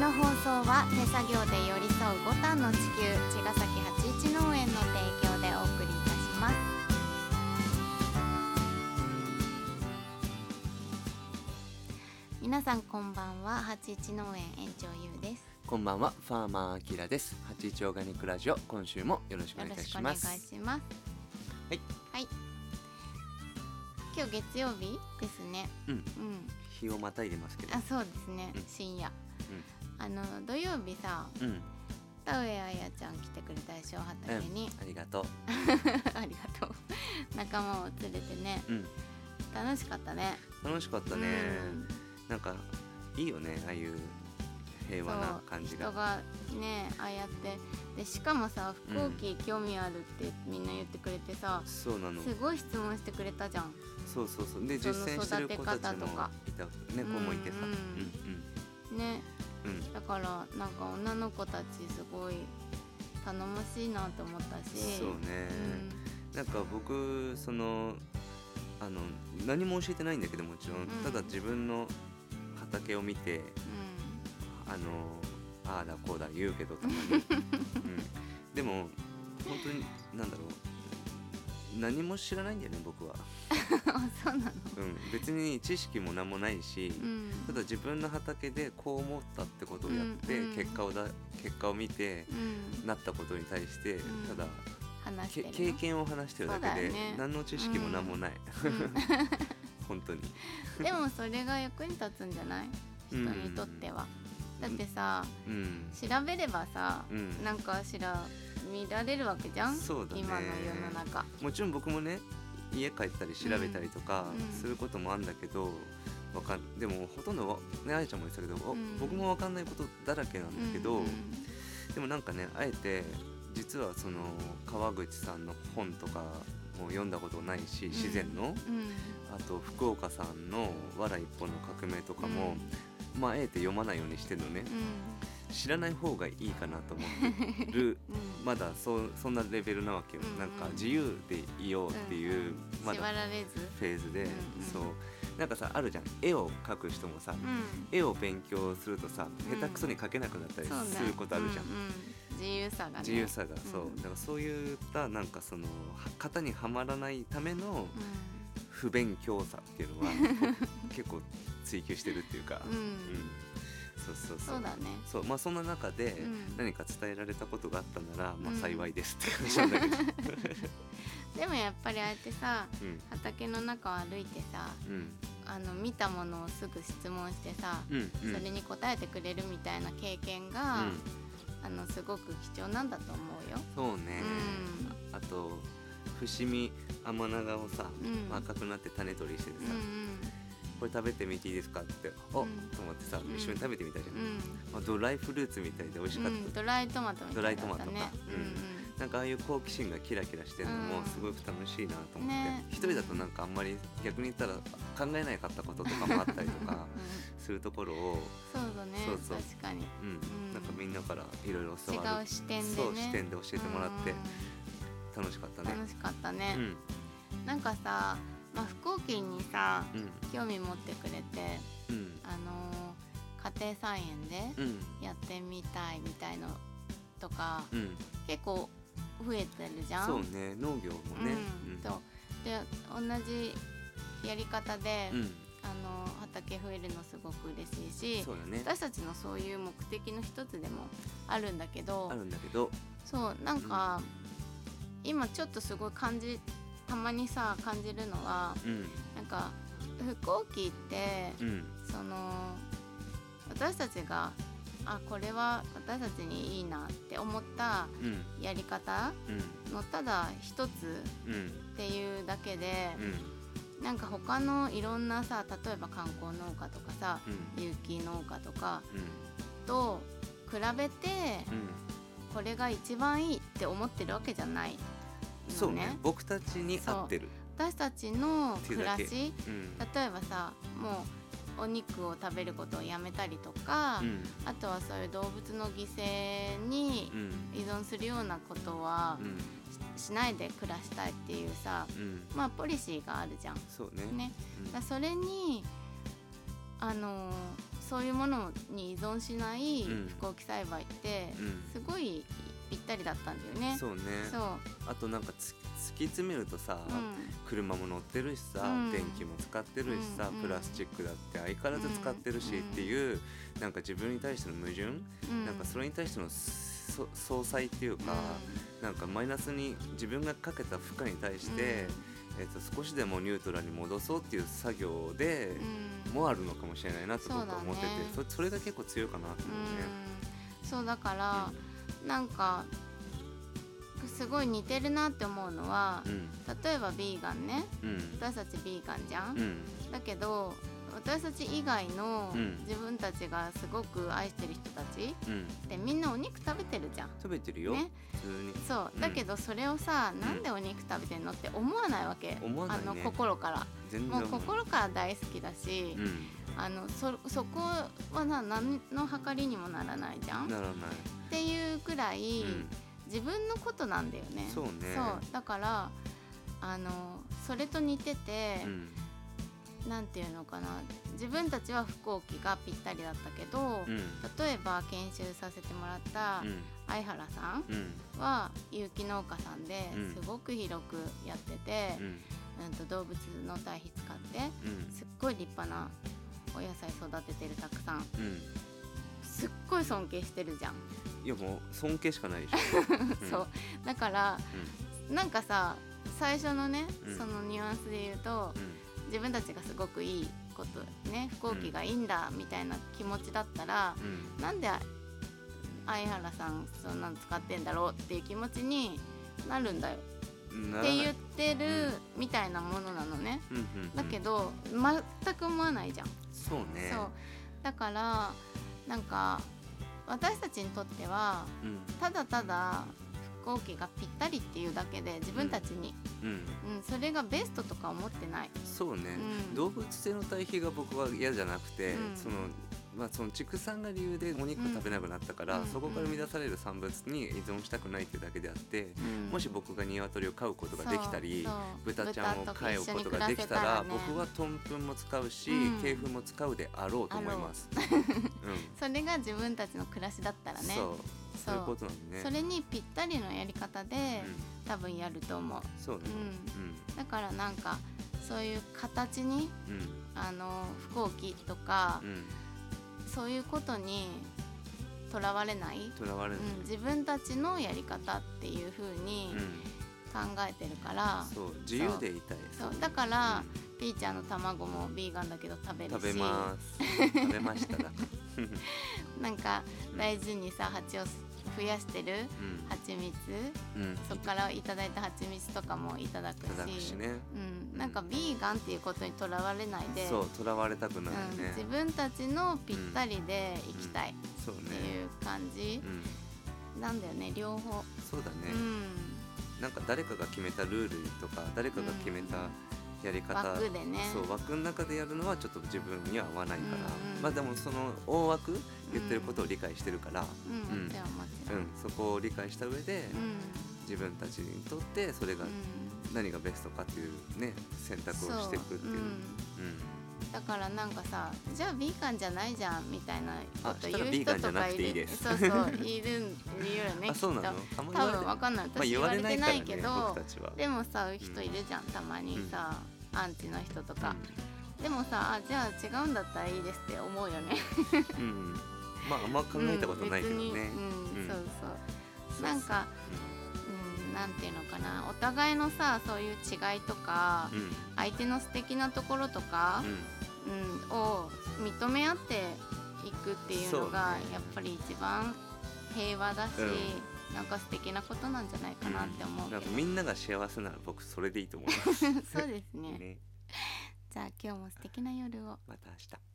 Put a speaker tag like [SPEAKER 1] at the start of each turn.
[SPEAKER 1] の放送は手作業で寄り添うボタンの地球茅ヶ崎八一農園の提供でお送りいたします。皆さんこんばんは八一農園園長ゆうです。
[SPEAKER 2] こんばんは、ファーマーアキラです。八一オーガニックラジオ、今週もよろしくお
[SPEAKER 1] よろ
[SPEAKER 2] 願いいたし
[SPEAKER 1] しくお願い
[SPEAKER 2] ます。
[SPEAKER 1] します。
[SPEAKER 2] はい。
[SPEAKER 1] はい。今日月曜日ですね。
[SPEAKER 2] うん、
[SPEAKER 1] うん。
[SPEAKER 2] 日をまたいでますけど。
[SPEAKER 1] あ。そうですね、
[SPEAKER 2] うん。
[SPEAKER 1] 深夜、あの土曜日さ
[SPEAKER 2] うん、
[SPEAKER 1] 田上あやちゃん来てくれたでしょ畑に、
[SPEAKER 2] ありがと
[SPEAKER 1] ありがとう。仲間を連れてね。
[SPEAKER 2] う。うん、
[SPEAKER 1] 楽しかったね。
[SPEAKER 2] 楽しかったね。なんかいいよね、ああいう平和な感じが。
[SPEAKER 1] 人がねああやって。でしかもさ飛行機興味あるってみんな言ってくれてさ、
[SPEAKER 2] そうなの。
[SPEAKER 1] すごい質問してくれたじゃん。
[SPEAKER 2] そうそうそう。で実践してる子たちもいたね、子もいてさ。
[SPEAKER 1] う
[SPEAKER 2] うん。ん。
[SPEAKER 1] ね
[SPEAKER 2] うん。うん。
[SPEAKER 1] だからなんか女の子たちすごい頼もしいなと思ったし。
[SPEAKER 2] そうね。なんか僕そのあの何も教えてないんだけどもちろん、
[SPEAKER 1] うん。
[SPEAKER 2] ただ自分の畑を見て
[SPEAKER 1] うん、
[SPEAKER 2] あのああだこうだ言うけどたまに、うん、でも本当になんだろう。何も知らないんだよね僕は、
[SPEAKER 1] そうなの？
[SPEAKER 2] うん、別に知識も何もないし、
[SPEAKER 1] うん。
[SPEAKER 2] ただ自分の畑でこう思ったってことをやって、
[SPEAKER 1] うんうん。
[SPEAKER 2] 結果をだ結果を見て
[SPEAKER 1] うん。
[SPEAKER 2] なったことに対して、
[SPEAKER 1] ん。
[SPEAKER 2] ただけ
[SPEAKER 1] 話
[SPEAKER 2] 経験を話してるだけで、
[SPEAKER 1] ね。
[SPEAKER 2] 何の知識も何もない、
[SPEAKER 1] うん。
[SPEAKER 2] 本当に。
[SPEAKER 1] でもそれが役に立つんじゃない？人にとっては、だってさ
[SPEAKER 2] うん。
[SPEAKER 1] 調べればさ、
[SPEAKER 2] うん。
[SPEAKER 1] なんかしら見られるわけじゃん、
[SPEAKER 2] そうだね。
[SPEAKER 1] 今の世の中。
[SPEAKER 2] もちろん僕もね家帰ったり調べたりとか
[SPEAKER 1] うん
[SPEAKER 2] することもあるんだけど、わかんでもほとんどわねあやちゃんも言ってたけど、お
[SPEAKER 1] うん。
[SPEAKER 2] 僕も分かんないことだらけなんだけど、
[SPEAKER 1] うん
[SPEAKER 2] でもなんかねあえて実はその川口さんの本とかも読んだことないし自然の、
[SPEAKER 1] うん。
[SPEAKER 2] あと福岡さんの「わら一本の革命」とかも、まああえて読まないようにしてるのね知らない方がいいかなと思ってる。
[SPEAKER 1] うん。うん
[SPEAKER 2] まだそうそんなレベルなわけよ、
[SPEAKER 1] うんうん。
[SPEAKER 2] なんか自由でいようっていう、ま
[SPEAKER 1] 縛
[SPEAKER 2] だ
[SPEAKER 1] られず。
[SPEAKER 2] フェーズで、
[SPEAKER 1] うんうん。
[SPEAKER 2] そう。なんかさあるじゃん。絵を描く人もさ、
[SPEAKER 1] うん。
[SPEAKER 2] 絵を勉強するとさ
[SPEAKER 1] うん
[SPEAKER 2] 下手くそに描けなくなったりすることあるじゃん、
[SPEAKER 1] うんうん。自由さがね。
[SPEAKER 2] 自由さが、そう。
[SPEAKER 1] うん
[SPEAKER 2] だからそういったなんかそのは型にはまらないための
[SPEAKER 1] う
[SPEAKER 2] 不勉強さっていうのは結構追求してるっていうか、
[SPEAKER 1] ん、うん。
[SPEAKER 2] うんそうそうそう。
[SPEAKER 1] そうだね。
[SPEAKER 2] そうまあそんな中で
[SPEAKER 1] うん。
[SPEAKER 2] 何か伝えられたことがあったなら、まあ
[SPEAKER 1] うん。
[SPEAKER 2] 幸いですって感じなんだけど。
[SPEAKER 1] でもやっぱりああやってさ
[SPEAKER 2] うん。
[SPEAKER 1] 畑の中を歩いてさ
[SPEAKER 2] うん。
[SPEAKER 1] あの見たものをすぐ質問してさ、
[SPEAKER 2] うんうん。
[SPEAKER 1] それに答えてくれるみたいな経験が、
[SPEAKER 2] うん。
[SPEAKER 1] あのすごく貴重なんだと思うよ。
[SPEAKER 2] そうね、
[SPEAKER 1] う
[SPEAKER 2] あと伏見甘長をさ、
[SPEAKER 1] うん。
[SPEAKER 2] 赤くなって種取りしててさ、
[SPEAKER 1] うん
[SPEAKER 2] これ食べてみていいですかってお、
[SPEAKER 1] うん。
[SPEAKER 2] と思ってさ
[SPEAKER 1] うん。
[SPEAKER 2] 一緒に食べてみたじゃん、
[SPEAKER 1] うん。
[SPEAKER 2] まあ、ドライフルーツみたいで美味しかった、
[SPEAKER 1] うん、ドライトマトみたいだったね。
[SPEAKER 2] ドライトマトか。
[SPEAKER 1] うん。
[SPEAKER 2] なんかああいう好奇心がキラキラしてるのも
[SPEAKER 1] うん。
[SPEAKER 2] すごく楽しいなと思って、
[SPEAKER 1] ね。
[SPEAKER 2] 一人だとなんかあんまり逆に言ったら考えなかったこととかもあったりとか
[SPEAKER 1] うん。
[SPEAKER 2] するところを、
[SPEAKER 1] そうだね。
[SPEAKER 2] そうそう。
[SPEAKER 1] 確かに。
[SPEAKER 2] うん。
[SPEAKER 1] うん。
[SPEAKER 2] なんかみんなからいろいろ教
[SPEAKER 1] 違
[SPEAKER 2] わる。
[SPEAKER 1] う視点でね。
[SPEAKER 2] そう視点で教えてもらって。
[SPEAKER 1] うん。
[SPEAKER 2] 楽しかったね。
[SPEAKER 1] 楽しかったね、
[SPEAKER 2] うん。
[SPEAKER 1] なんかさ、まあ、飛行機にさ
[SPEAKER 2] うん。
[SPEAKER 1] 興味持ってくれて
[SPEAKER 2] うん。
[SPEAKER 1] あのー家庭菜園で
[SPEAKER 2] うん。
[SPEAKER 1] やってみたいみたいのとか、
[SPEAKER 2] うん。
[SPEAKER 1] 結構増えてるじゃん？
[SPEAKER 2] そうね農業もね。
[SPEAKER 1] うん、そう。で同じやり方で、
[SPEAKER 2] うん。
[SPEAKER 1] あの畑増えるのすごく嬉しいし
[SPEAKER 2] そうだね。
[SPEAKER 1] 私たちのそういう目的の一つでもあるんだけど
[SPEAKER 2] あるんだけど。
[SPEAKER 1] そうなんか、今ちょっとすごい感じたまにさ感じるのは
[SPEAKER 2] うん。
[SPEAKER 1] なんか飛行機って
[SPEAKER 2] うん。
[SPEAKER 1] その私たちがあこれは私たちにいいなって思った
[SPEAKER 2] うん。
[SPEAKER 1] やり方
[SPEAKER 2] うん。
[SPEAKER 1] のただ一つ
[SPEAKER 2] うん。
[SPEAKER 1] っていうだけで、
[SPEAKER 2] うん。
[SPEAKER 1] なんか他のいろんなさ例えば観光農家とかさ
[SPEAKER 2] うん。
[SPEAKER 1] 有機農家とか
[SPEAKER 2] うん。
[SPEAKER 1] と比べて
[SPEAKER 2] うん。
[SPEAKER 1] これが一番いいって思ってるわけじゃない
[SPEAKER 2] そう
[SPEAKER 1] のね。
[SPEAKER 2] ね僕たちに合ってる。
[SPEAKER 1] 私たちの暮らし。
[SPEAKER 2] うん。
[SPEAKER 1] 例えばさもうお肉を食べることをやめたりとか、
[SPEAKER 2] うん。
[SPEAKER 1] あとはそういう動物の犠牲に
[SPEAKER 2] うん。
[SPEAKER 1] 依存するようなことは
[SPEAKER 2] うん。
[SPEAKER 1] ししないで暮らしたいっていうさ
[SPEAKER 2] うん。
[SPEAKER 1] まあポリシーがあるじゃん。
[SPEAKER 2] そうね。
[SPEAKER 1] ね、
[SPEAKER 2] うん。
[SPEAKER 1] だそれにあのーそういうものに依存しない
[SPEAKER 2] うん。
[SPEAKER 1] 飛行機栽培って
[SPEAKER 2] うん。
[SPEAKER 1] すごいぴったりだったんだよね。
[SPEAKER 2] そうね。
[SPEAKER 1] そう。
[SPEAKER 2] あとなんかつ突き詰めるとさ、
[SPEAKER 1] うん。
[SPEAKER 2] 車も乗ってるしさ、
[SPEAKER 1] うん。
[SPEAKER 2] 電気も使ってるしさ、
[SPEAKER 1] うん
[SPEAKER 2] プラスチックだって相変わらず使ってるし
[SPEAKER 1] うん
[SPEAKER 2] っていう、なんか自分に対しての矛盾、
[SPEAKER 1] うん。
[SPEAKER 2] なんかそれに対してのそ相殺っていうか、なんかマイナスに自分がかけた負荷に対して、えっと少しでもニュートラルに戻そうっていう作業で
[SPEAKER 1] うん。
[SPEAKER 2] もあるのかもしれないなと僕は思ってて
[SPEAKER 1] そう
[SPEAKER 2] そ,、それが結構強いかなと思うね。
[SPEAKER 1] うん。そうだから、なんかすごい似てるなって思うのは
[SPEAKER 2] うん。
[SPEAKER 1] 例えばビーガンね。
[SPEAKER 2] うん。
[SPEAKER 1] 私たちビーガンじゃん、
[SPEAKER 2] うん。
[SPEAKER 1] だけど私たち以外の
[SPEAKER 2] うん。
[SPEAKER 1] 自分たちがすごく愛してる人たち
[SPEAKER 2] うん。
[SPEAKER 1] ってみんなお肉食べてるじゃん。
[SPEAKER 2] 食べてるよ、
[SPEAKER 1] ね。
[SPEAKER 2] 普通に。
[SPEAKER 1] そう。
[SPEAKER 2] うん。
[SPEAKER 1] だけどそれをさ、なんでお肉食べてんのって思わないわけ、あの心から。もう心から大好きだし、
[SPEAKER 2] うん
[SPEAKER 1] あのそそこはな何の計りにもならないじゃん。っ
[SPEAKER 2] ならない、
[SPEAKER 1] ていうくらい、
[SPEAKER 2] うん。
[SPEAKER 1] 自分のことなんだよね。
[SPEAKER 2] そうね。
[SPEAKER 1] そう。だからあのそれと似てて、
[SPEAKER 2] うん。
[SPEAKER 1] なんていうのかな。自分たちは飛行機がぴったりだったけど、
[SPEAKER 2] うん。
[SPEAKER 1] 例えば研修させてもらった
[SPEAKER 2] うん。
[SPEAKER 1] 相原さん
[SPEAKER 2] うん。
[SPEAKER 1] は有機農家さんで
[SPEAKER 2] うん。
[SPEAKER 1] すごく広くやってて
[SPEAKER 2] う、ん。
[SPEAKER 1] うんと動物の堆肥使って
[SPEAKER 2] うん。
[SPEAKER 1] すっごい立派なお野菜育ててるたくさん。
[SPEAKER 2] うん。
[SPEAKER 1] すっごい尊敬してるじゃん、
[SPEAKER 2] いやもう尊敬しかないでしょ、う。ん。
[SPEAKER 1] そうだからなんかさ最初のね、
[SPEAKER 2] うん。
[SPEAKER 1] そのニュアンスで言うと
[SPEAKER 2] うん。
[SPEAKER 1] 自分たちがすごくいいことね飛行機がいいんだみたいな気持ちだったら、
[SPEAKER 2] うん。
[SPEAKER 1] なんで相原さんそんなの使ってんだろうっていう気持ちになるんだよ。
[SPEAKER 2] うん
[SPEAKER 1] って言ってるみたいなものなのね。
[SPEAKER 2] うんうんうん。
[SPEAKER 1] だけど全く思わないじゃん、
[SPEAKER 2] そうね。
[SPEAKER 1] そう。だからなんか私たちにとっては
[SPEAKER 2] うん。
[SPEAKER 1] ただただ飛行機がぴったりっていうだけで自分たちに、
[SPEAKER 2] うん。
[SPEAKER 1] うん。それがベストとか思ってない、
[SPEAKER 2] そうね、
[SPEAKER 1] うん。
[SPEAKER 2] 動物性の対比が僕は嫌じゃなくて、
[SPEAKER 1] うん。
[SPEAKER 2] そのまあその畜産が理由でお肉食べなくなったから、
[SPEAKER 1] うん。
[SPEAKER 2] そこから生み出される産物に依存したくないっていうだけであって、
[SPEAKER 1] うん。
[SPEAKER 2] もし僕が鶏を飼うことができたり豚ちゃんを飼うことができたら僕はトンプンも使うし、
[SPEAKER 1] うん
[SPEAKER 2] 鶏粉も使うであろうと思います。うん、
[SPEAKER 1] それが自分たちの暮らしだったらね。
[SPEAKER 2] そう。いうことなんでね。
[SPEAKER 1] それにぴったりのやり方で、多分やると思う、
[SPEAKER 2] うん、そうね。
[SPEAKER 1] うん、だからなんかそういう形にあの飛行機とか、
[SPEAKER 2] うん
[SPEAKER 1] そういうことにとらわれない、
[SPEAKER 2] とらわれない。
[SPEAKER 1] うん、自分たちのやり方っていう風に
[SPEAKER 2] うん。
[SPEAKER 1] 考えてるから、
[SPEAKER 2] そう。自由でいたい。
[SPEAKER 1] そう。だから、
[SPEAKER 2] うん。
[SPEAKER 1] ピーちゃんの卵もビーガンだけど食べるし。
[SPEAKER 2] 食べます。食べました。だ。
[SPEAKER 1] なんか大事にさ蜂を増やしてる
[SPEAKER 2] うん
[SPEAKER 1] 蜂蜜
[SPEAKER 2] うん。
[SPEAKER 1] そこからいただいた蜂蜜とかもいただくし
[SPEAKER 2] ね。
[SPEAKER 1] うん、なんかビーガンっていうことにとらわれないで
[SPEAKER 2] そう、とらわれたくない
[SPEAKER 1] うん、
[SPEAKER 2] ね
[SPEAKER 1] 自。分たちのぴったりで生きたいっ
[SPEAKER 2] そうね。
[SPEAKER 1] ていう感じ
[SPEAKER 2] うん。
[SPEAKER 1] なんだよね両方、
[SPEAKER 2] そうだね。
[SPEAKER 1] うん
[SPEAKER 2] なんか誰かが決めたルールとか、誰かが決めたやり方。
[SPEAKER 1] 枠でね
[SPEAKER 2] そう枠の中でやるのはちょっと自分には合わないから、
[SPEAKER 1] うんうん
[SPEAKER 2] まあでもその大枠言ってることを理解してるから、
[SPEAKER 1] うん、
[SPEAKER 2] そこを理解した上で、
[SPEAKER 1] うん。
[SPEAKER 2] 自分たちにとってそれが
[SPEAKER 1] うん。
[SPEAKER 2] 何がベストかっていうね選択をしていくっていう。
[SPEAKER 1] そう。
[SPEAKER 2] うん。
[SPEAKER 1] うん、だからなんかさじゃあビーガンじゃないじゃんみたいなこと言う人とかいる。
[SPEAKER 2] いいです
[SPEAKER 1] そうそういるいるよね
[SPEAKER 2] あそうな
[SPEAKER 1] 多分わかんない。
[SPEAKER 2] まあ
[SPEAKER 1] 私言われてないけど、
[SPEAKER 2] 僕たちは。
[SPEAKER 1] でもさ人いるじゃんたまにさ、アンチの人とか、
[SPEAKER 2] う
[SPEAKER 1] でもさあじゃあ違うんだったらいいですって思うよね。
[SPEAKER 2] ん、うんまああんま考えたことないけどね。
[SPEAKER 1] うんそうそう。なんか、うん、なんていうのかな。お互いのさそういう違いとか、相手の素敵なところとか、うん。を認め合っていくっていうのがやっぱり一番平和だし、
[SPEAKER 2] う
[SPEAKER 1] なんか素敵なことなんじゃないかなって思う
[SPEAKER 2] ん。かみんなが幸せなら僕それでいいと思います。
[SPEAKER 1] そうですね。
[SPEAKER 2] ね。
[SPEAKER 1] じゃあ今日も素敵な夜を。
[SPEAKER 2] また明日。